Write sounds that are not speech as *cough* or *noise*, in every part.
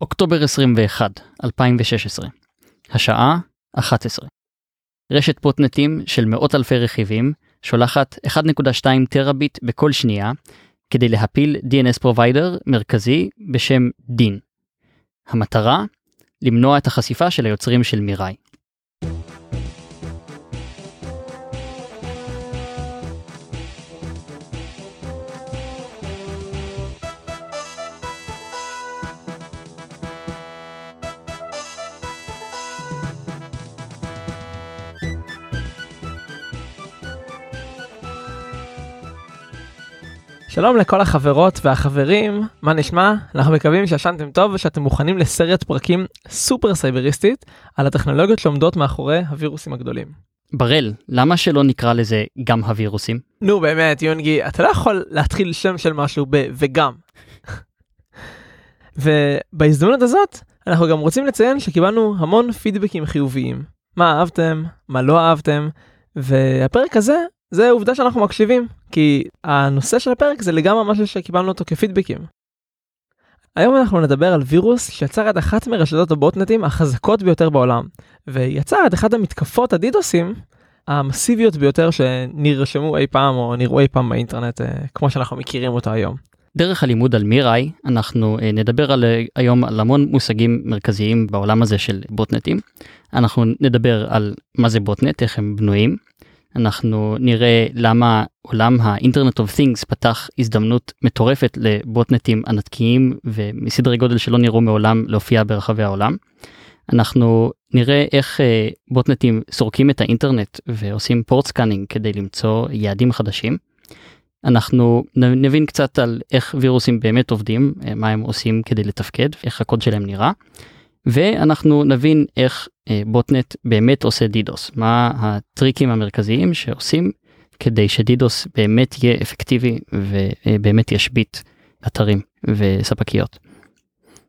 אוקטובר 21, 2016. השעה 11. רשת בוטנטים של מאות אלפי רכיבים שולחת 1.2 טרהביט בכל שנייה כדי להפיל DNS provider מרכזי בשם Dyn. המטרה? למנוע את החשיפה של היוצרים של מיראי. שלום לכל החברות והחברים, מה נשמע? אנחנו מקווים שישנתם טוב ושאתם מוכנים לסרט פרקים סופר סייבריסטית על הטכנולוגיות שעומדות מאחורי הווירוסים הגדולים. בראל, למה שלא נקרא לזה גם הווירוסים? נו באמת יונגי, אתה לא יכול להתחיל שם של משהו ב- וגם. *laughs* ובהזדמנות הזאת אנחנו גם רוצים לציין שקיבלנו המון פידבקים חיוביים. מה אהבתם, מה לא אהבתם, והפרק הזה זה עובדה שאנחנו מקשיבים, כי הנושא של הפרק זה לגמרי משהו שקיבלנו אותו כפידבקים. היום אנחנו נדבר על וירוס שיצר את אחת מרשתות הבוטנטים החזקות ביותר בעולם, ויצר את אחת המתקפות הדידוסים המסיביות ביותר שנרשמו אי פעם או נראו אי פעם באינטרנט אה, כמו שאנחנו מכירים אותו היום. דרך הלימוד על מיראי אנחנו אה, נדבר על, אה, היום על המון מושגים מרכזיים בעולם הזה של בוטנטים. אנחנו נדבר על מה זה בוטנט, איך הם בנויים, אנחנו נראה למה עולם ה Internet of Things פתח הזדמנות מטורפת לבוטנטים ענקיים ומסדרי גודל שלא נראו מעולם להופיע ברחבי העולם. אנחנו נראה איך אה, בוטנטים סורקים את האינטרנט ועושים port scanning כדי למצוא יעדים חדשים. אנחנו נבין קצת על איך וירוסים באמת עובדים, אה, מה הם עושים כדי לתפקד, איך הקוד שלהם נראה. ואנחנו נבין איך אה, בוטנט באמת עושה דידוס, מה הטריקים המרכזיים שעושים כדי שדידוס באמת יהיה אפקטיבי ובאמת ישבית אתרים וספקיות.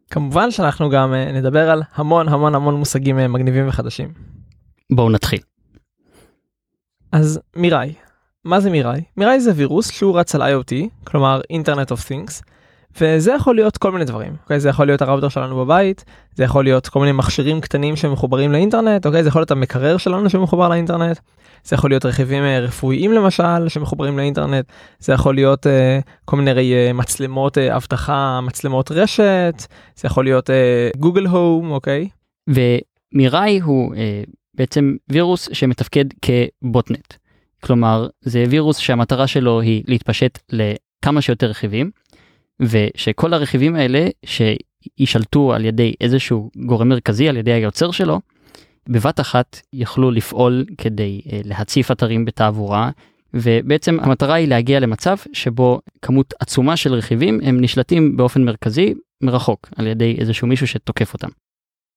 כמובן שאנחנו גם אה, נדבר על המון המון המון מושגים אה, מגניבים וחדשים. בואו נתחיל. אז מיראי, מה זה מיראי? מיראי זה וירוס שהוא רץ על IoT, כלומר אינטרנט אוף Things, וזה יכול להיות כל מיני דברים, אוקיי? זה יכול להיות הראוטר שלנו בבית, זה יכול להיות כל מיני מכשירים קטנים שמחוברים לאינטרנט, אוקיי? זה יכול להיות המקרר שלנו שמחובר לאינטרנט, זה יכול להיות רכיבים אה, רפואיים למשל שמחוברים לאינטרנט, זה יכול להיות uh, כל מיני uh, מצלמות uh, אבטחה, מצלמות רשת, זה יכול להיות גוגל uh, הום, אוקיי? ומיראי הוא uh, בעצם וירוס שמתפקד כבוטנט. כלומר זה וירוס שהמטרה שלו היא להתפשט לכמה שיותר רכיבים ושכל הרכיבים האלה שישלטו על ידי איזשהו גורם מרכזי על ידי היוצר שלו בבת אחת יוכלו לפעול כדי uh, להציף אתרים בתעבורה ובעצם המטרה היא להגיע למצב שבו כמות עצומה של רכיבים הם נשלטים באופן מרכזי מרחוק על ידי איזשהו מישהו שתוקף אותם.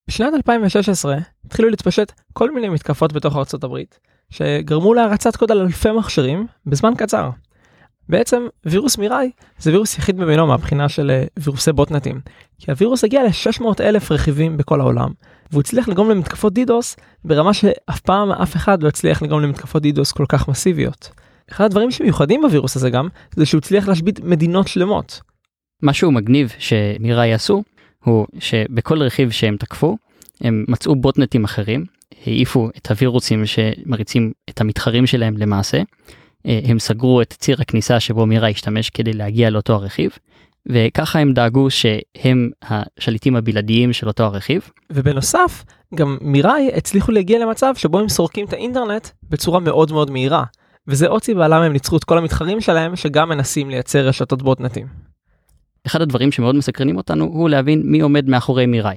בשנת 2016 התחילו להתפשט כל מיני מתקפות בתוך ארצות הברית שגרמו להרצת קוד על אלפי מכשירים בזמן קצר. בעצם וירוס מיראי זה וירוס יחיד במינו מהבחינה של אה, וירוסי בוטנטים. כי הווירוס הגיע ל-600 אלף רכיבים בכל העולם והוא הצליח לגרום למתקפות דידוס ברמה שאף פעם אף אחד לא הצליח לגרום למתקפות דידוס כל כך מסיביות. אחד הדברים שמיוחדים בווירוס הזה גם זה שהוא הצליח להשבית מדינות שלמות. משהו מגניב שמיראי עשו הוא שבכל רכיב שהם תקפו הם מצאו בוטנטים אחרים העיפו את הווירוסים שמריצים את המתחרים שלהם למעשה הם סגרו את ציר הכניסה שבו מירה השתמש כדי להגיע לאותו הרכיב. וככה הם דאגו שהם השליטים הבלעדיים של אותו הרכיב. ובנוסף, גם מיראי הצליחו להגיע למצב שבו הם סורקים את האינטרנט בצורה מאוד מאוד מהירה. וזה עוד סיבה למה הם ניצחו את כל המתחרים שלהם שגם מנסים לייצר רשתות בוטנטים. אחד הדברים שמאוד מסקרנים אותנו הוא להבין מי עומד מאחורי מיראי.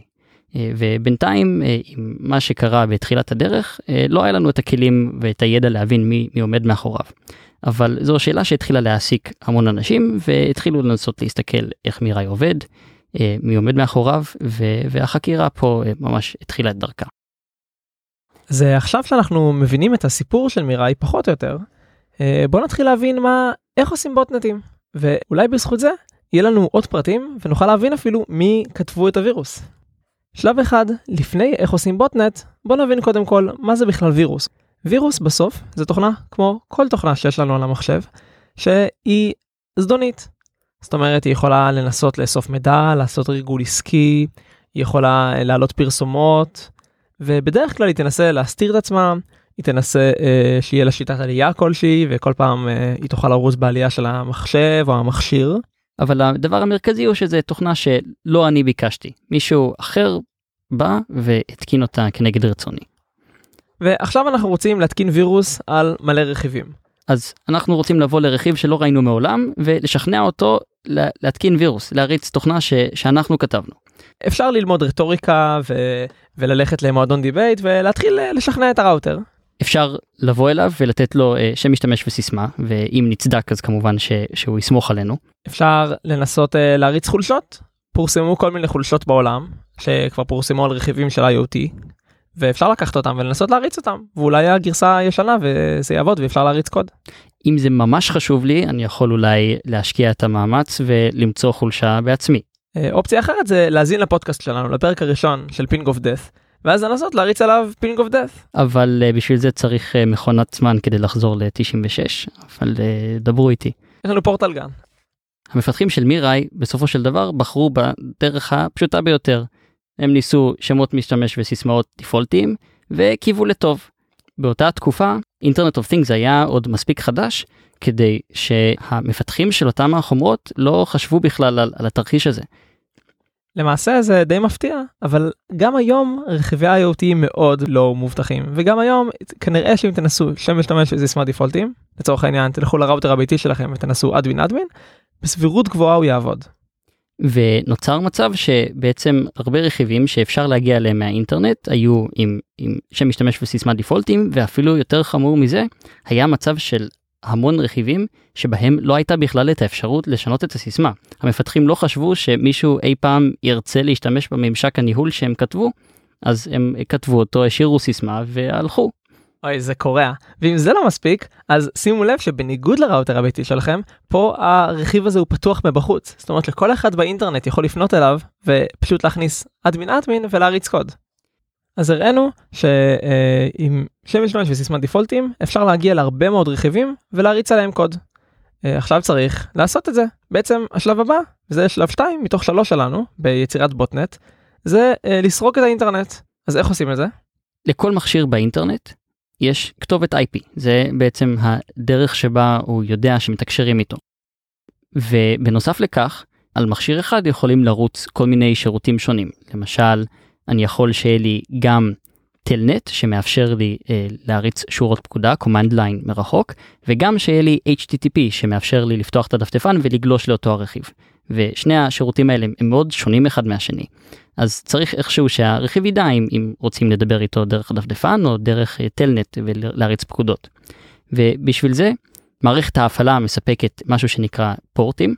אה, ובינתיים אה, עם מה שקרה בתחילת הדרך אה, לא היה לנו את הכלים ואת הידע להבין מי, מי עומד מאחוריו. אבל זו שאלה שהתחילה להעסיק המון אנשים והתחילו לנסות להסתכל איך מיראי עובד, מי עומד מאחוריו והחקירה פה ממש התחילה את דרכה. זה עכשיו שאנחנו מבינים את הסיפור של מיראי פחות או יותר, בוא נתחיל להבין מה איך עושים בוטנטים ואולי בזכות זה יהיה לנו עוד פרטים ונוכל להבין אפילו מי כתבו את הווירוס. שלב אחד, לפני איך עושים בוטנט, בוא נבין קודם כל מה זה בכלל וירוס. וירוס בסוף זה תוכנה כמו כל תוכנה שיש לנו על המחשב, שהיא זדונית. זאת אומרת היא יכולה לנסות לאסוף מידע, לעשות ריגול עסקי, היא יכולה אה, להעלות פרסומות, ובדרך כלל היא תנסה להסתיר את עצמה, היא תנסה אה, שיהיה לה שיטת עלייה כלשהי, וכל פעם אה, היא תוכל לרוץ בעלייה של המחשב או המכשיר. אבל הדבר המרכזי הוא שזה תוכנה שלא אני ביקשתי, מישהו אחר בא והתקין אותה כנגד רצוני. ועכשיו אנחנו רוצים להתקין וירוס על מלא רכיבים. אז אנחנו רוצים לבוא לרכיב שלא ראינו מעולם ולשכנע אותו להתקין וירוס, להריץ תוכנה ש, שאנחנו כתבנו. אפשר ללמוד רטוריקה ו... וללכת למועדון debate ולהתחיל אה, לשכנע את הראוטר. אפשר לבוא אליו ולתת לו אה, שם משתמש וסיסמה ואם נצדק אז כמובן ש... שהוא יסמוך עלינו. אפשר לנסות אה, להריץ חולשות פורסמו כל מיני חולשות בעולם שכבר פורסמו על רכיבים של IoT ואפשר לקחת אותם ולנסות להריץ אותם ואולי הגרסה הישנה וזה יעבוד ואפשר להריץ קוד. אם זה ממש חשוב לי אני יכול אולי להשקיע את המאמץ ולמצוא חולשה בעצמי. אה, אופציה אחרת זה להאזין לפודקאסט שלנו לפרק הראשון של Ping of Death ואז לנסות להריץ עליו Ping of Death. אבל אה, בשביל זה צריך אה, מכונת זמן כדי לחזור ל-96 אבל אה, דברו איתי. יש לנו פורטל גן. המפתחים של מיראי בסופו של דבר בחרו בדרך הפשוטה ביותר. הם ניסו שמות משתמש וסיסמאות דיפולטיים וקיוו לטוב. באותה תקופה אינטרנט אוף תינגס היה עוד מספיק חדש כדי שהמפתחים של אותם החומרות לא חשבו בכלל על, על התרחיש הזה. למעשה זה די מפתיע אבל גם היום רכיבי IoT מאוד לא מובטחים וגם היום כנראה שאם תנסו שם משתמש בסיסמה דיפולטים לצורך העניין תלכו לראוטר הביתי שלכם ותנסו אדווין אדווין בסבירות גבוהה הוא יעבוד. ונוצר מצב שבעצם הרבה רכיבים שאפשר להגיע אליהם מהאינטרנט היו עם, עם שם משתמש וסיסמה דיפולטים ואפילו יותר חמור מזה היה מצב של המון רכיבים שבהם לא הייתה בכלל את האפשרות לשנות את הסיסמה. המפתחים לא חשבו שמישהו אי פעם ירצה להשתמש בממשק הניהול שהם כתבו אז הם כתבו אותו השאירו סיסמה והלכו אוי זה קורע ואם זה לא מספיק אז שימו לב שבניגוד לראוטר הביתי שלכם פה הרכיב הזה הוא פתוח מבחוץ זאת אומרת לכל אחד באינטרנט יכול לפנות אליו ופשוט להכניס אדמין אדמין ולהריץ קוד. אז הראינו שעם שם משתמש וסיסמת דיפולטים אפשר להגיע להרבה מאוד רכיבים ולהריץ עליהם קוד. אה, עכשיו צריך לעשות את זה בעצם השלב הבא וזה שלב 2 מתוך 3 שלנו ביצירת בוטנט זה אה, לסרוק את האינטרנט אז איך עושים את זה? לכל מכשיר באינטרנט יש כתובת IP, זה בעצם הדרך שבה הוא יודע שמתקשרים איתו. ובנוסף לכך, על מכשיר אחד יכולים לרוץ כל מיני שירותים שונים. למשל, אני יכול שיהיה לי גם טלנט שמאפשר לי אה, להריץ שורות פקודה, command line מרחוק, וגם שיהיה לי HTTP שמאפשר לי לפתוח את הדפדפן ולגלוש לאותו הרכיב. ושני השירותים האלה הם מאוד שונים אחד מהשני. אז צריך איכשהו שהרכיב ידע אם, אם רוצים לדבר איתו דרך הדפדפן או דרך אה, טלנט ולהריץ פקודות. ובשביל זה מערכת ההפעלה מספקת משהו שנקרא פורטים,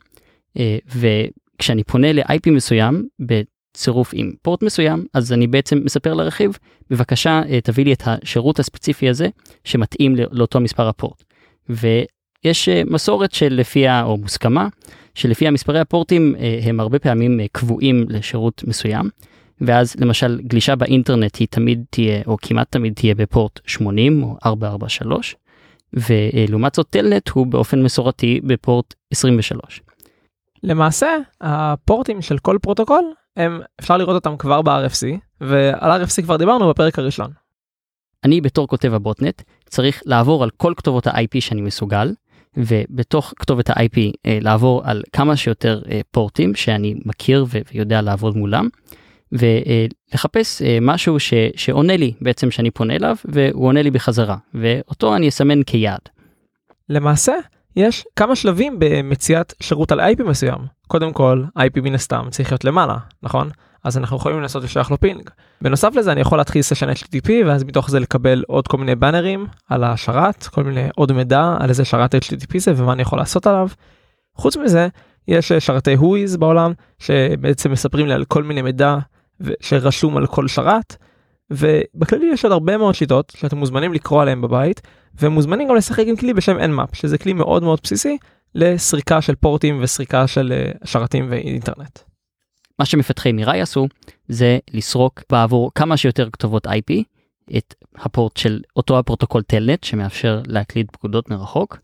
אה, וכשאני פונה ל-IP מסוים בצירוף עם פורט מסוים, אז אני בעצם מספר לרכיב, בבקשה אה, תביא לי את השירות הספציפי הזה שמתאים לאותו מספר הפורט. ויש מסורת שלפיה, או מוסכמה, שלפי המספרי הפורטים אה, הם הרבה פעמים אה, קבועים לשירות מסוים. ואז למשל גלישה באינטרנט היא תמיד תהיה או כמעט תמיד תהיה בפורט 80 או 443 ולעומת זאת Telnet הוא באופן מסורתי בפורט 23. למעשה הפורטים של כל פרוטוקול הם אפשר לראות אותם כבר ב-RFC ועל RFC כבר דיברנו בפרק הראשון. אני בתור כותב הבוטנט צריך לעבור על כל כתובות ה-IP שאני מסוגל ובתוך כתובת ה-IP אה, לעבור על כמה שיותר אה, פורטים שאני מכיר ויודע לעבוד מולם ולחפש אה, משהו ש, שעונה לי בעצם שאני פונה אליו והוא עונה לי בחזרה ואותו אני אסמן כיעד. למעשה יש כמה שלבים במציאת שירות על IP מסוים קודם כל IP מן הסתם צריך להיות למעלה נכון אז אנחנו יכולים לנסות לשלוח לו פינג. בנוסף לזה אני יכול להתחיל סשן HTTP ואז מתוך זה לקבל עוד כל מיני באנרים על השרת, כל מיני עוד מידע על איזה שרת HTTP זה ומה אני יכול לעשות עליו. חוץ מזה יש שרתי whois בעולם שבעצם מספרים לי על כל מיני מידע שרשום על כל שרת. ובכללי יש עוד הרבה מאוד שיטות שאתם מוזמנים לקרוא עליהם בבית ומוזמנים גם לשחק עם כלי בשם nmap שזה כלי מאוד מאוד בסיסי לסריקה של פורטים וסריקה של אה, שרתים ואינטרנט. מה שמפתחי מיראי עשו זה לסרוק בעבור כמה שיותר כתובות IP את הפורט של אותו הפרוטוקול Telnet שמאפשר להקליד פקודות מרחוק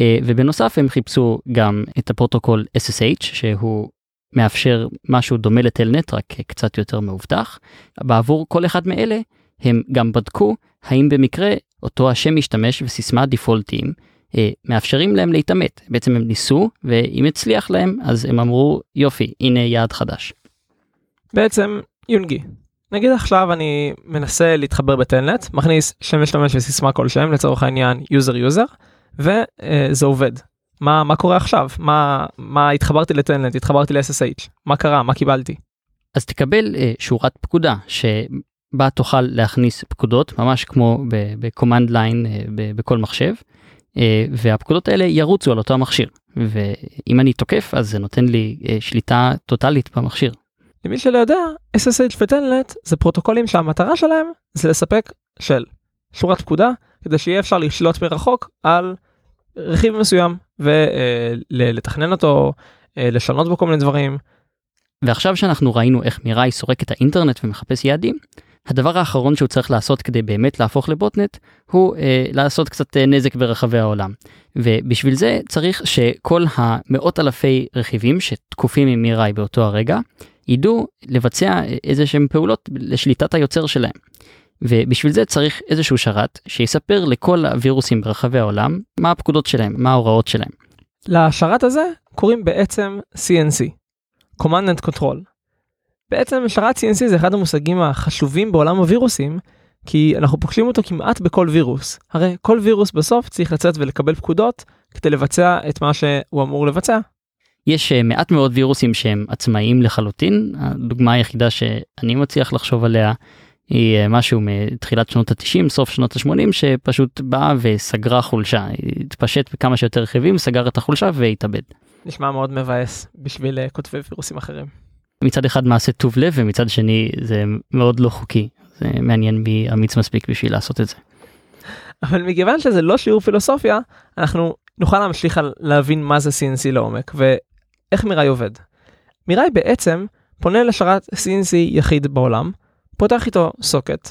אה, ובנוסף הם חיפשו גם את הפרוטוקול SSH שהוא מאפשר משהו דומה ל Telnet רק קצת יותר מאובטח. בעבור כל אחד מאלה הם גם בדקו האם במקרה אותו השם משתמש וסיסמה דיפולטיים אה, מאפשרים להם להתאמת בעצם הם ניסו ואם הצליח להם אז הם אמרו יופי הנה יעד חדש. בעצם יונגי. נגיד עכשיו אני מנסה להתחבר ב Telnet מכניס שם משתמש וסיסמה כלשהם לצורך העניין user user וזה עובד. מה מה קורה עכשיו מה מה התחברתי ל Telnet התחברתי ל-SSH מה קרה מה קיבלתי. אז תקבל אה, שורת פקודה שבה תוכל להכניס פקודות ממש כמו בקומנד ליין אה, בכל מחשב אה, והפקודות האלה ירוצו על אותו המכשיר ואם אני תוקף אז זה נותן לי אה, שליטה טוטאלית במכשיר. למי שלא יודע SSH וטלנט זה פרוטוקולים שהמטרה שלהם זה לספק של שורת פקודה כדי שיהיה אפשר לשלוט מרחוק על רכיב מסוים ולתכנן אותו לשנות בו כל מיני דברים. ועכשיו שאנחנו ראינו איך מיראי סורק את האינטרנט ומחפש יעדים הדבר האחרון שהוא צריך לעשות כדי באמת להפוך לבוטנט הוא אה, לעשות קצת אה, נזק ברחבי העולם. ובשביל זה צריך שכל המאות אלפי רכיבים שתקופים עם מיראי באותו הרגע ידעו לבצע אה, איזה שהם פעולות לשליטת היוצר שלהם. ובשביל זה צריך איזשהו שרת שיספר לכל הווירוסים ברחבי העולם מה הפקודות שלהם, מה ההוראות שלהם. לשרת הזה קוראים בעצם CNC, Command and Control. בעצם שרת CNC זה אחד המושגים החשובים בעולם הווירוסים, כי אנחנו פוגשים אותו כמעט בכל וירוס. הרי כל וירוס בסוף צריך לצאת ולקבל פקודות כדי לבצע את מה שהוא אמור לבצע. יש uh, מעט מאוד וירוסים שהם עצמאיים לחלוטין, הדוגמה היחידה שאני מצליח לחשוב עליה היא uh, משהו מתחילת שנות ה-90, סוף שנות ה-80, שפשוט באה וסגרה חולשה, התפשט בכמה שיותר רכיבים, סגר את החולשה והתאבד. נשמע מאוד מבאס בשביל uh, כותבי וירוסים אחרים. מצד אחד מעשה טוב לב ומצד שני זה מאוד לא חוקי זה מעניין מי אמיץ מספיק בשביל לעשות את זה. אבל מכיוון שזה לא שיעור פילוסופיה אנחנו נוכל להמשיך על להבין מה זה CNC לעומק ואיך מיראי עובד. מיראי בעצם פונה לשרת CNC יחיד בעולם פותח איתו סוקט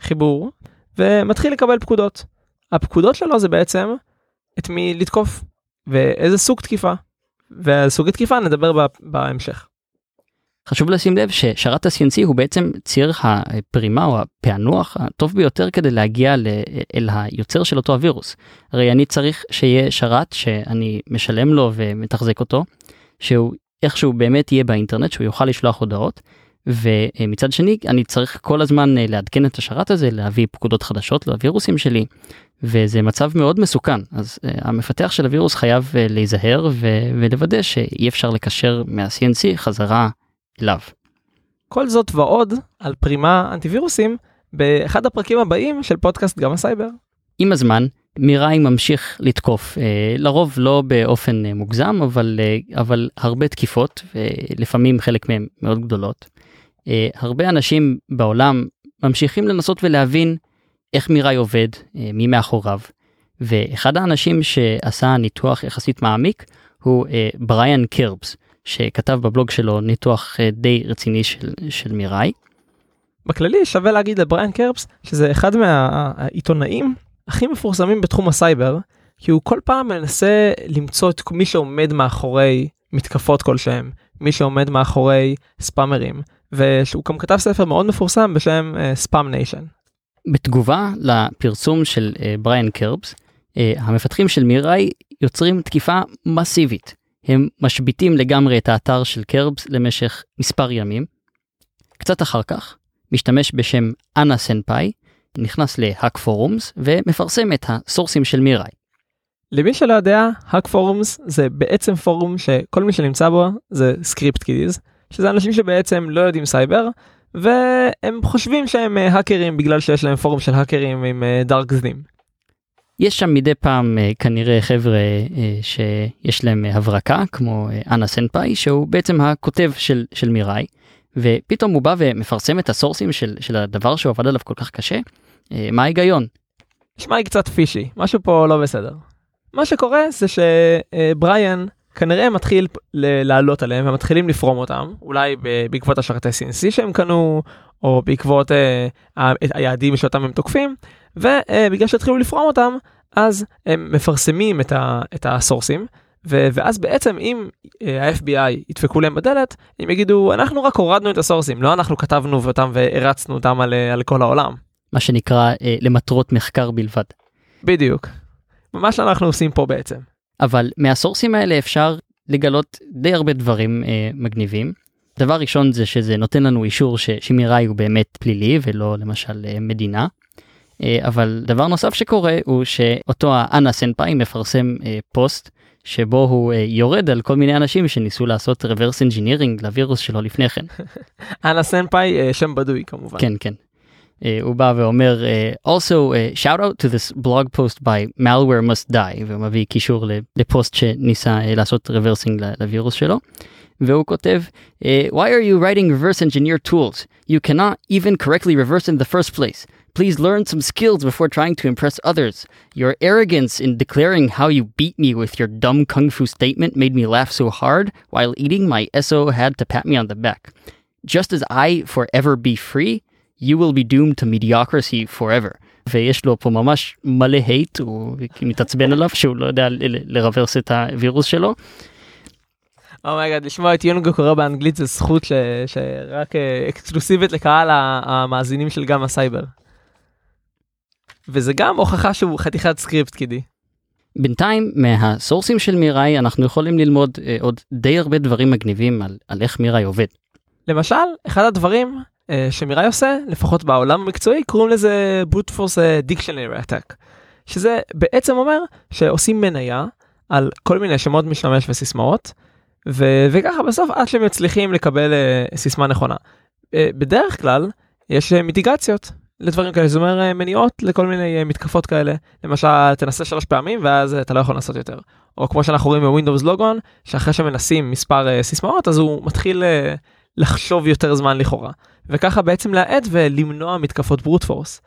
חיבור ומתחיל לקבל פקודות. הפקודות שלו זה בעצם את מי לתקוף ואיזה סוג תקיפה. וסוג התקיפה נדבר בהמשך. חשוב לשים לב ששרת ה-CNC הוא בעצם ציר הפרימה או הפענוח הטוב ביותר כדי להגיע אל היוצר של אותו הווירוס. הרי אני צריך שיהיה שרת שאני משלם לו ומתחזק אותו, שהוא איכשהו באמת יהיה באינטרנט, שהוא יוכל לשלוח הודעות, ומצד שני אני צריך כל הזמן לעדכן את השרת הזה, להביא פקודות חדשות לווירוסים שלי, וזה מצב מאוד מסוכן, אז המפתח של הווירוס חייב להיזהר ולוודא שאי אפשר לקשר מה-CNC חזרה אליו. כל זאת ועוד על פרימה אנטיווירוסים באחד הפרקים הבאים של פודקאסט גם הסייבר. עם הזמן מיראי ממשיך לתקוף אה, לרוב לא באופן אה, מוגזם אבל אה, אבל הרבה תקיפות ולפעמים חלק מהם מאוד גדולות. אה, הרבה אנשים בעולם ממשיכים לנסות ולהבין איך מיראי עובד אה, מי מאחוריו. ואחד האנשים שעשה ניתוח יחסית מעמיק הוא אה, בריאן קרבס שכתב בבלוג שלו ניתוח אה, די רציני של, של מיראי. בכללי שווה להגיד לבריאן קרבס שזה אחד מהעיתונאים הכי מפורסמים בתחום הסייבר כי הוא כל פעם מנסה למצוא את מי שעומד מאחורי מתקפות כלשהם מי שעומד מאחורי ספאמרים ושהוא גם כתב ספר מאוד מפורסם בשם Spam uh, Nation. בתגובה לפרסום של uh, בריאן קרבס uh, המפתחים של מיראי יוצרים תקיפה מסיבית הם משביתים לגמרי את האתר של קרבס למשך מספר ימים. קצת אחר כך, משתמש בשם אנה סנפאי, נכנס ל Hack Forums ומפרסם את הסורסים של מיראי. למי שלא יודע, Hack Forums זה בעצם פורום שכל מי שנמצא בו זה script kiddies, שזה אנשים שבעצם לא יודעים סייבר, והם חושבים שהם האקרים בגלל שיש להם פורום של האקרים עם dark זנים. יש שם מדי פעם uh, כנראה חבר'ה שיש להם הברקה כמו אנה סנפאי שהוא בעצם הכותב של, של מיראי ופתאום הוא בא ומפרסם את הסורסים של, של הדבר שהוא עבד עליו כל כך קשה. מה ההיגיון? נשמע לי קצת פישי משהו פה לא בסדר. מה שקורה זה שבריאן כנראה מתחיל לעלות עליהם ומתחילים לפרום אותם אולי בעקבות השרתי CNC שהם קנו או בעקבות uh, היעדים שאותם הם תוקפים ובגלל שהתחילו לפרום אותם אז הם מפרסמים את, ה, את הסורסים ו- ואז בעצם אם אה, ה-FBI ידפקו להם בדלת, הם יגידו אנחנו רק הורדנו את הסורסים, לא אנחנו כתבנו אותם והרצנו אותם על, אה, על כל העולם. מה שנקרא אה, למטרות מחקר בלבד. בדיוק. מה שאנחנו עושים פה בעצם. אבל מהסורסים האלה אפשר לגלות די הרבה דברים אה, מגניבים. דבר ראשון זה שזה נותן לנו אישור ששמיראי הוא באמת פלילי ולא למשל אה, מדינה. אה, אבל דבר נוסף שקורה הוא שאותו האנה סנפאי מפרסם אה, פוסט שבו הוא אה, יורד על כל מיני אנשים שניסו לעשות reverse engineering לווירוס שלו לפני כן. *laughs* אנה סנפאי אה, שם בדוי כמובן. כן כן. Uh, הוא בא ואומר uh, also uh, shout out to this blog post by malware must die והוא מביא קישור לפוסט שניסה uh, לעשות רוורסינג לווירוס שלו. והוא כותב uh, why are you writing reverse engineer tools you cannot even correctly reverse in the first place please learn some skills before trying to impress others your arrogance in declaring how you beat me with your dumb kung fu statement made me laugh so hard while eating my SO had to pat me on the back just as I forever be free you will be doomed to mediocrity forever. ויש לו פה ממש מלא hate, הוא מתעצבן *laughs* עליו שהוא לא יודע ל reverse את הווירוס שלו. oh my God, oh לשמוע את יונגו קורא באנגלית זה זכות ש... שרק אה, אקסקלוסיבית לקהל המאזינים של גם הסייבר. וזה גם הוכחה שהוא חתיכת script kiddie. בינתיים מהסורסים של מיראי אנחנו יכולים ללמוד אה, עוד די הרבה דברים מגניבים על, על איך מיראי עובד. למשל, אחד הדברים שמיראי עושה, לפחות בעולם המקצועי, קוראים לזה brute force אה, dictionary attack, שזה בעצם אומר שעושים מניה על כל מיני שמות משתמש וסיסמאות, ו- וככה בסוף עד שהם מצליחים לקבל uh, סיסמה נכונה. Uh, בדרך כלל יש uh, מיטיגציות לדברים כאלה, זאת אומרת מניעות לכל מיני מתקפות כאלה, למשל תנסה שלוש פעמים ואז אתה לא יכול לנסות יותר. או כמו שאנחנו רואים בווינדוס לוגון, שאחרי שמנסים מספר סיסמאות אז הוא מתחיל לחשוב יותר זמן לכאורה. וככה בעצם להאט ולמנוע מתקפות ברוט פורס.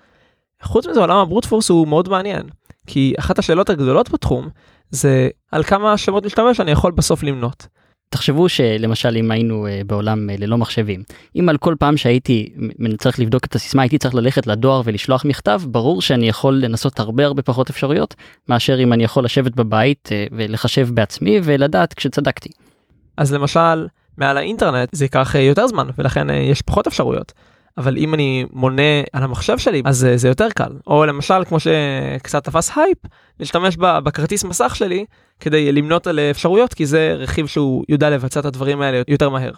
חוץ מזה עולם הברוט פורס הוא מאוד מעניין, כי אחת השאלות הגדולות בתחום זה על כמה שמות משתמש אני יכול בסוף למנות. תחשבו שלמשל אם היינו uh, בעולם uh, ללא מחשבים אם על כל פעם שהייתי צריך לבדוק את הסיסמה הייתי צריך ללכת לדואר ולשלוח מכתב ברור שאני יכול לנסות הרבה הרבה פחות אפשרויות מאשר אם אני יכול לשבת בבית uh, ולחשב בעצמי ולדעת שצדקתי. אז למשל מעל האינטרנט זה ייקח יותר זמן ולכן יש פחות אפשרויות. אבל אם אני מונה על המחשב שלי אז זה יותר קל או למשל כמו שקצת תפס הייפ להשתמש בכרטיס מסך שלי כדי למנות על אפשרויות כי זה רכיב שהוא יודע לבצע את הדברים האלה יותר מהר.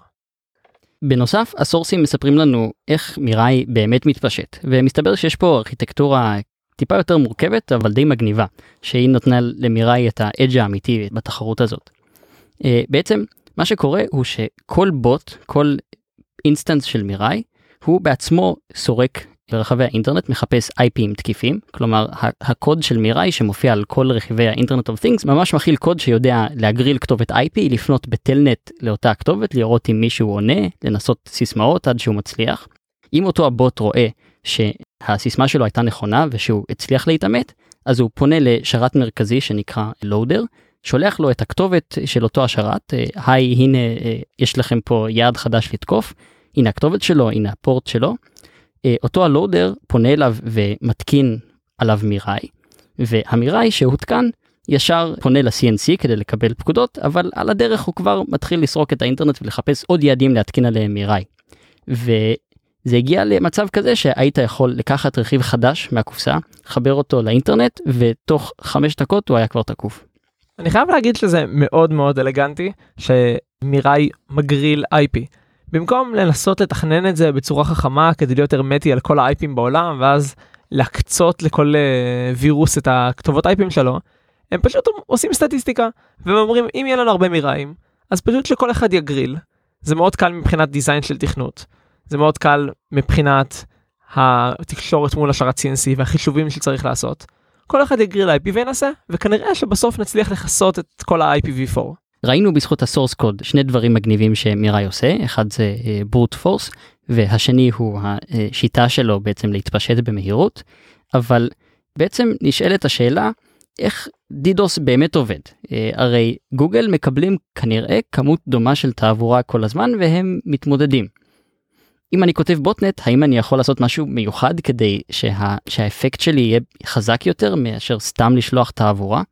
בנוסף הסורסים מספרים לנו איך מיראי באמת מתפשט ומסתבר שיש פה ארכיטקטורה טיפה יותר מורכבת אבל די מגניבה שהיא נותנת למיראי את ה edge האמיתי בתחרות הזאת. בעצם מה שקורה הוא שכל בוט כל instance של מיראי הוא בעצמו סורק ברחבי האינטרנט מחפש IP ים תקיפים כלומר הקוד של מיראי שמופיע על כל רכיבי ה internet of things ממש מכיל קוד שיודע להגריל כתובת IP לפנות ב telnet לאותה כתובת לראות אם מישהו עונה לנסות סיסמאות עד שהוא מצליח. אם אותו הבוט רואה שהסיסמה שלו הייתה נכונה ושהוא הצליח להתעמת אז הוא פונה לשרת מרכזי שנקרא לואודר שולח לו את הכתובת של אותו השרת היי הנה יש לכם פה יעד חדש לתקוף הנה הכתובת שלו הנה הפורט שלו. אותו הלואודר פונה אליו ומתקין עליו מיראי והמיראי שהותקן ישר פונה ל-CNC כדי לקבל פקודות אבל על הדרך הוא כבר מתחיל לסרוק את האינטרנט ולחפש עוד יעדים להתקין עליהם מיראי. וזה הגיע למצב כזה שהיית יכול לקחת רכיב חדש מהקופסה, חבר אותו לאינטרנט ותוך חמש דקות הוא היה כבר תקוף. אני חייב להגיד שזה מאוד מאוד אלגנטי שמיראי מגריל IP. במקום לנסות לתכנן את זה בצורה חכמה כדי להיות הרמטי על כל האייפים בעולם ואז להקצות לכל uh, וירוס את הכתובות אייפים שלו, הם פשוט עושים סטטיסטיקה והם אומרים אם יהיה לנו הרבה מיראים אז פשוט שכל אחד יגריל. זה מאוד קל מבחינת דיזיין של תכנות. זה מאוד קל מבחינת התקשורת מול השרת CNC והחישובים שצריך לעשות. כל אחד יגריל IP וינסה וכנראה שבסוף נצליח לכסות את כל ה-IPv4. ראינו בזכות הסורס קוד שני דברים מגניבים שמיראי עושה אחד זה ברוט uh, פורס והשני הוא השיטה שלו בעצם להתפשט במהירות אבל בעצם נשאלת השאלה איך דידוס באמת עובד uh, הרי גוגל מקבלים כנראה כמות דומה של תעבורה כל הזמן והם מתמודדים. אם אני כותב בוטנט האם אני יכול לעשות משהו מיוחד כדי שה, שהאפקט שלי יהיה חזק יותר מאשר סתם לשלוח תעבורה?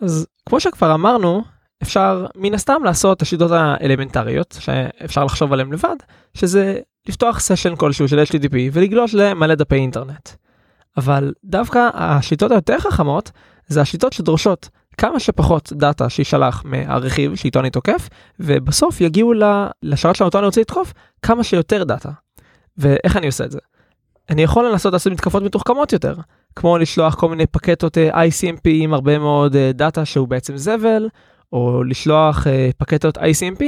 אז כמו שכבר אמרנו אפשר מן הסתם לעשות את השיטות האלמנטריות שאפשר לחשוב עליהן לבד, שזה לפתוח סשן כלשהו של HTTP ולגלוש למלא דפי אינטרנט. אבל דווקא השיטות היותר חכמות זה השיטות שדורשות כמה שפחות data שישלח מהרכיב שאיתו אני תוקף ובסוף יגיעו לשרת שלנו אותו אני רוצה לתקוף כמה שיותר data. ואיך אני עושה את זה? אני יכול לנסות לעשות מתקפות מתוחכמות יותר כמו לשלוח כל מיני פקטות אה, ICMP עם הרבה מאוד אה, data שהוא בעצם זבל או לשלוח אה, פקטות ICMP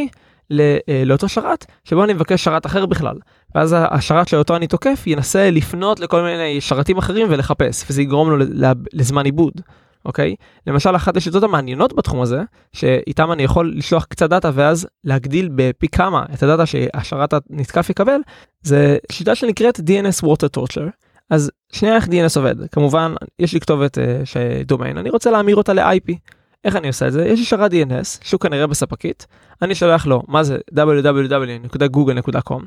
לאותו שרת שבו אני מבקש שרת אחר בכלל ואז השרת שאותו אני תוקף ינסה לפנות לכל מיני שרתים אחרים ולחפש וזה יגרום לו לזמן עיבוד. אוקיי? למשל אחת השיטות המעניינות בתחום הזה, שאיתם אני יכול לשלוח קצת דאטה ואז להגדיל בפי כמה את הדאטה שהשרת הנתקף יקבל, זה שיטה שנקראת DNS Water Torture. אז שנייה איך DNS עובד, כמובן יש לי כתובת uh, שדומיין, אני רוצה להמיר אותה ל-IP. איך אני עושה את זה? יש לי שרת DNS שהוא כנראה בספקית, אני שולח לו מה זה www.google.com,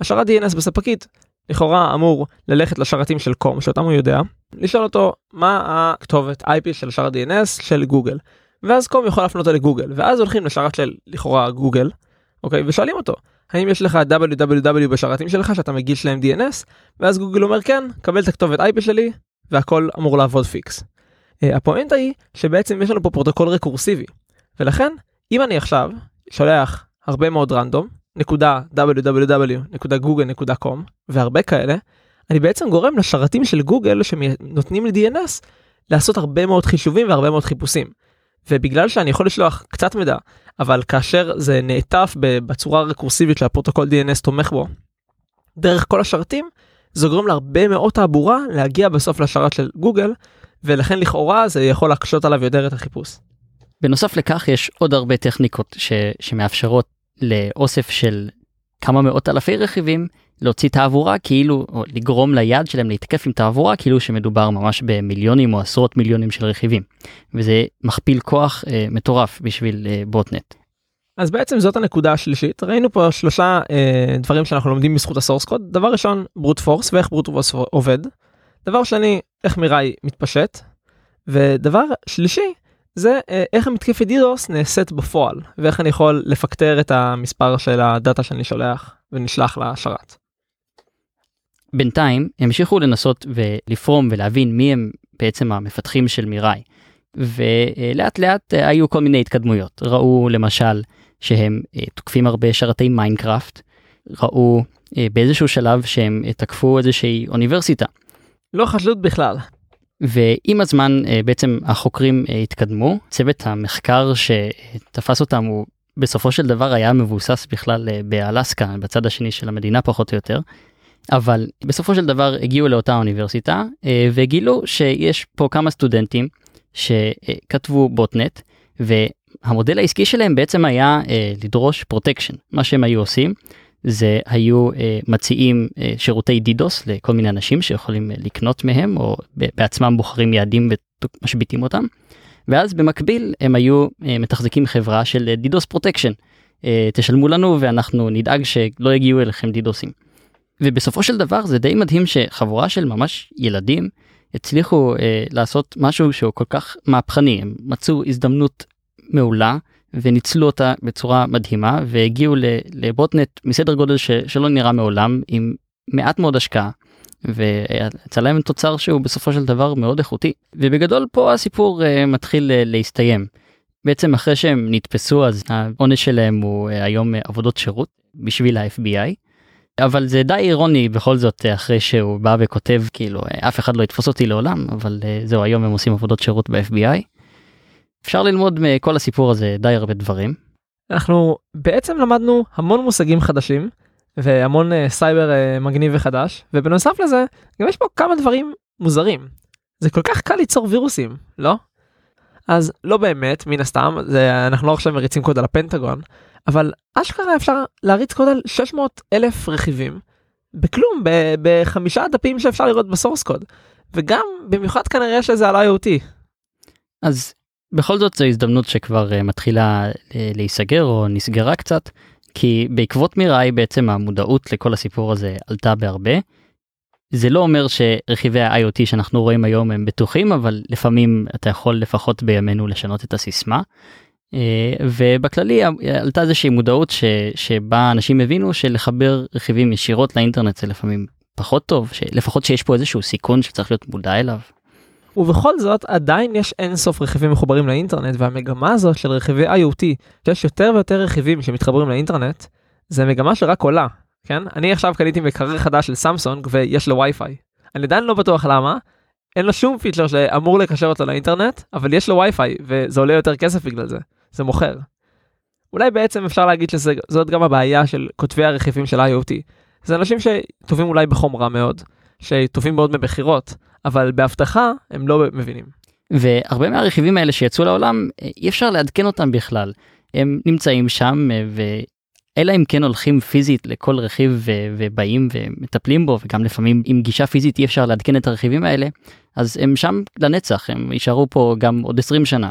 השרת DNS בספקית לכאורה אמור ללכת לשרתים של com שאותם הוא יודע, לשאול אותו מה הכתובת IP של שרת DNS של גוגל. ואז com יכול להפנות אותו לגוגל ואז הולכים לשרת של לכאורה גוגל אוקיי ושואלים אותו האם יש לך www בשרתים שלך שאתה מגיש להם DNS ואז גוגל אומר כן קבל את הכתובת IP שלי והכל אמור לעבוד פיקס. Uh, הפואנטה היא שבעצם יש לנו פה פרוטוקול רקורסיבי ולכן אם אני עכשיו שולח הרבה מאוד רנדום נקודה www.google.com והרבה כאלה, אני בעצם גורם לשרתים של גוגל שנותנים לי DNS לעשות הרבה מאוד חישובים והרבה מאוד חיפושים. ובגלל שאני יכול לשלוח קצת מידע, אבל כאשר זה נעטף בצורה הרקורסיבית שהפרוטוקול DNS תומך בו, דרך כל השרתים, זה גורם להרבה מאוד תעבורה להגיע בסוף לשרת של גוגל, ולכן לכאורה זה יכול להקשות עליו יותר את החיפוש. בנוסף לכך יש עוד הרבה טכניקות ש... שמאפשרות לאוסף של כמה מאות אלפי רכיבים להוציא תעבורה כאילו או לגרום ליד שלהם להתקף עם תעבורה כאילו שמדובר ממש במיליונים או עשרות מיליונים של רכיבים. וזה מכפיל כוח אה, מטורף בשביל אה, בוטנט. אז בעצם זאת הנקודה השלישית. ראינו פה שלושה אה, דברים שאנחנו לומדים בזכות הסורס קוד. דבר ראשון ברוט פורס ואיך ברוט פורס עובד. דבר שני איך מיראי מתפשט. ודבר שלישי זה אה, איך המתקפת DDoS נעשית בפועל ואיך אני יכול לפקטר את המספר של ה data שאני שולח ונשלח לשרת. בינתיים המשיכו לנסות ולפרום ולהבין מי הם בעצם המפתחים של מיראי ולאט לאט אה, היו כל מיני התקדמויות ראו למשל שהם אה, תוקפים הרבה שרתי מיינקראפט ראו באיזשהו שלב שהם תקפו איזושהי אוניברסיטה. לא חשוד בכלל. ועם הזמן אה, בעצם החוקרים אה, התקדמו, צוות המחקר שתפס אותם הוא בסופו של דבר היה מבוסס בכלל אה, באלסקה, בצד השני של המדינה פחות או יותר. אבל בסופו של דבר הגיעו לאותה אוניברסיטה וגילו שיש פה כמה סטודנטים שכתבו בוטנט והמודל העסקי שלהם בעצם היה לדרוש protection מה שהם היו עושים זה היו uh, מציעים uh, שירותי DDoS לכל מיני אנשים שיכולים uh, לקנות מהם או בעצמם בוחרים יעדים ומשביתים אותם. ואז במקביל הם היו uh, מתחזקים חברה של DDoS protection. Uh, תשלמו לנו ואנחנו נדאג שלא יגיעו אליכם DDoS ים. ובסופו של דבר זה די מדהים שחבורה של ממש ילדים הצליחו uh, לעשות משהו שהוא כל כך מהפכני הם מצאו הזדמנות מעולה וניצלו אותה בצורה מדהימה והגיעו לבוטנט מסדר גודל ש, שלא נראה מעולם עם מעט מאוד השקעה. ויצא להם תוצר שהוא בסופו של דבר מאוד איכותי ובגדול פה הסיפור uh, מתחיל uh, להסתיים. בעצם אחרי שהם נתפסו אז העונש שלהם הוא uh, היום uh, עבודות שירות בשביל ה-FBI. אבל זה די אירוני בכל זאת אחרי שהוא בא וכותב כאילו אף אחד לא יתפוס אותי לעולם אבל uh, זהו היום הם עושים עבודות שירות ב-FBI. אפשר ללמוד מכל הסיפור הזה די הרבה דברים. אנחנו בעצם למדנו המון מושגים חדשים והמון uh, סייבר uh, מגניב וחדש ובנוסף לזה גם יש פה כמה דברים מוזרים. זה כל כך קל ליצור וירוסים לא? אז לא באמת מן הסתם זה אנחנו לא עכשיו מריצים קוד על הפנטגון אבל אשכרה אפשר להריץ קוד על 600 אלף רכיבים בכלום בחמישה דפים שאפשר לראות ב source code וגם במיוחד כנראה שזה על IoT. אז בכל זאת זו הזדמנות שכבר uh, מתחילה uh, להיסגר או נסגרה קצת כי בעקבות מיראי בעצם המודעות לכל הסיפור הזה עלתה בהרבה. זה לא אומר שרכיבי ה-IoT שאנחנו רואים היום הם בטוחים אבל לפעמים אתה יכול לפחות בימינו לשנות את הסיסמה. אה, ובכללי עלתה איזושהי מודעות ש, שבה אנשים הבינו שלחבר רכיבים ישירות לאינטרנט זה לפעמים פחות טוב, לפחות שיש פה איזשהו סיכון שצריך להיות מודע אליו. ובכל זאת עדיין יש אינסוף רכיבים מחוברים לאינטרנט והמגמה הזאת של רכיבי IoT שיש יותר ויותר רכיבים שמתחברים לאינטרנט זה מגמה שרק עולה כן אני עכשיו קניתי מקרר חדש של סמסונג ויש לו וי-פיי. אני עדיין לא בטוח למה אין לו שום פיצ'ר שאמור לקשר אותו לאינטרנט אבל יש לו וי-פיי וזה עולה יותר כסף בגלל זה זה מוכר. אולי בעצם אפשר להגיד שזאת גם הבעיה של כותבי הרכיבים של IoT. זה אנשים שטובים אולי בחום רע מאוד שטובים מאוד במכירות אבל באבטחה הם לא מבינים. והרבה מהרכיבים האלה שיצאו לעולם אי אפשר לעדכן אותם בכלל הם נמצאים שם אלא אם כן הולכים פיזית לכל רכיב ובאים ומטפלים בו וגם לפעמים עם גישה פיזית אי אפשר לעדכן את הרכיבים האלה אז הם שם לנצח הם יישארו פה גם עוד 20 שנה.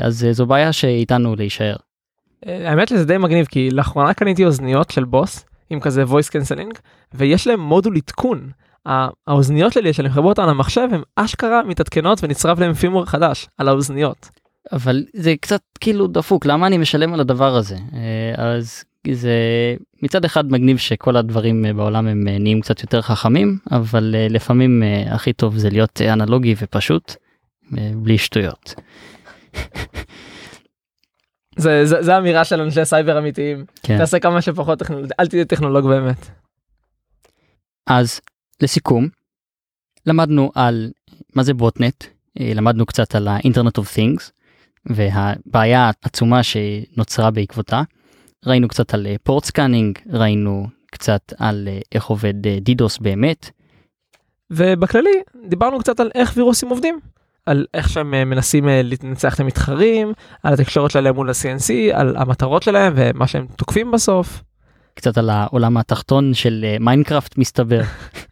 אז זו בעיה שאיתנו להישאר. האמת שזה די מגניב כי לאחרונה קניתי אוזניות של בוס עם כזה voice cancelling ויש להם מודול עדכון. האוזניות שלי שאני מחבר אותן למחשב הם אשכרה מתעדכנות ונצרב להם פימור חדש על האוזניות. אבל זה קצת כאילו דפוק למה אני משלם על הדבר הזה אה, אז זה מצד אחד מגניב שכל הדברים אה, בעולם הם אה, נהיים קצת יותר חכמים אבל לפעמים הכי טוב זה להיות אנלוגי ופשוט בלי שטויות. *laughs* זה, זה, זה אמירה של אנשי סייבר אמיתיים כן. תעשה כמה שפחות טכנולוג אל תהיה טכנולוג באמת. אז לסיכום למדנו על מה זה botnet למדנו קצת על ה internet of things והבעיה העצומה שנוצרה בעקבותה. ראינו קצת על port אה, scanning, ראינו קצת על אה, איך עובד DDoS אה, באמת. ובכללי דיברנו קצת על איך וירוסים עובדים, על איך שהם מנסים לנצח את המתחרים, על התקשורת שלהם מול ה-CNC, על המטרות שלהם ומה שהם תוקפים בסוף. קצת על העולם התחתון של מיינקראפט מסתבר. *laughs*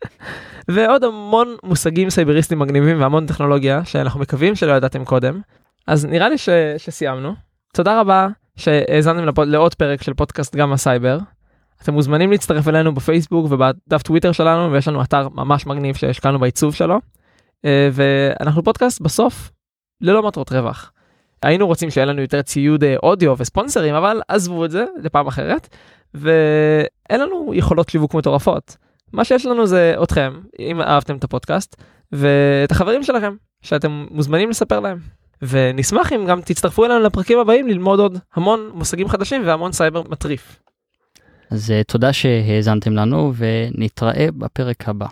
ועוד המון מושגים סייבריסטיים מגניבים והמון טכנולוגיה שאנחנו מקווים שלא ידעתם קודם. אז נראה לי ש... שסיימנו. תודה רבה שהאזנתם לפוד... לעוד פרק של פודקאסט גם הסייבר. אתם מוזמנים להצטרף אלינו בפייסבוק ובדף טוויטר שלנו ויש לנו אתר ממש מגניב שהשקענו בעיצוב שלו. אה, ואנחנו פודקאסט בסוף ללא מטרות רווח. היינו רוצים שיהיה לנו יותר ציוד אה, אודיו וספונסרים אבל עזבו את זה לפעם אחרת ואין לנו יכולות שיווק מטורפות. מה שיש לנו זה אתכם אם אהבתם את הפודקאסט ואת החברים שלכם שאתם מוזמנים לספר להם. ונשמח אם גם תצטרפו אלינו לפרקים הבאים ללמוד עוד המון מושגים חדשים והמון סייבר מטריף. אז אה, תודה שהאזנתם לנו ונתראה בפרק הבא.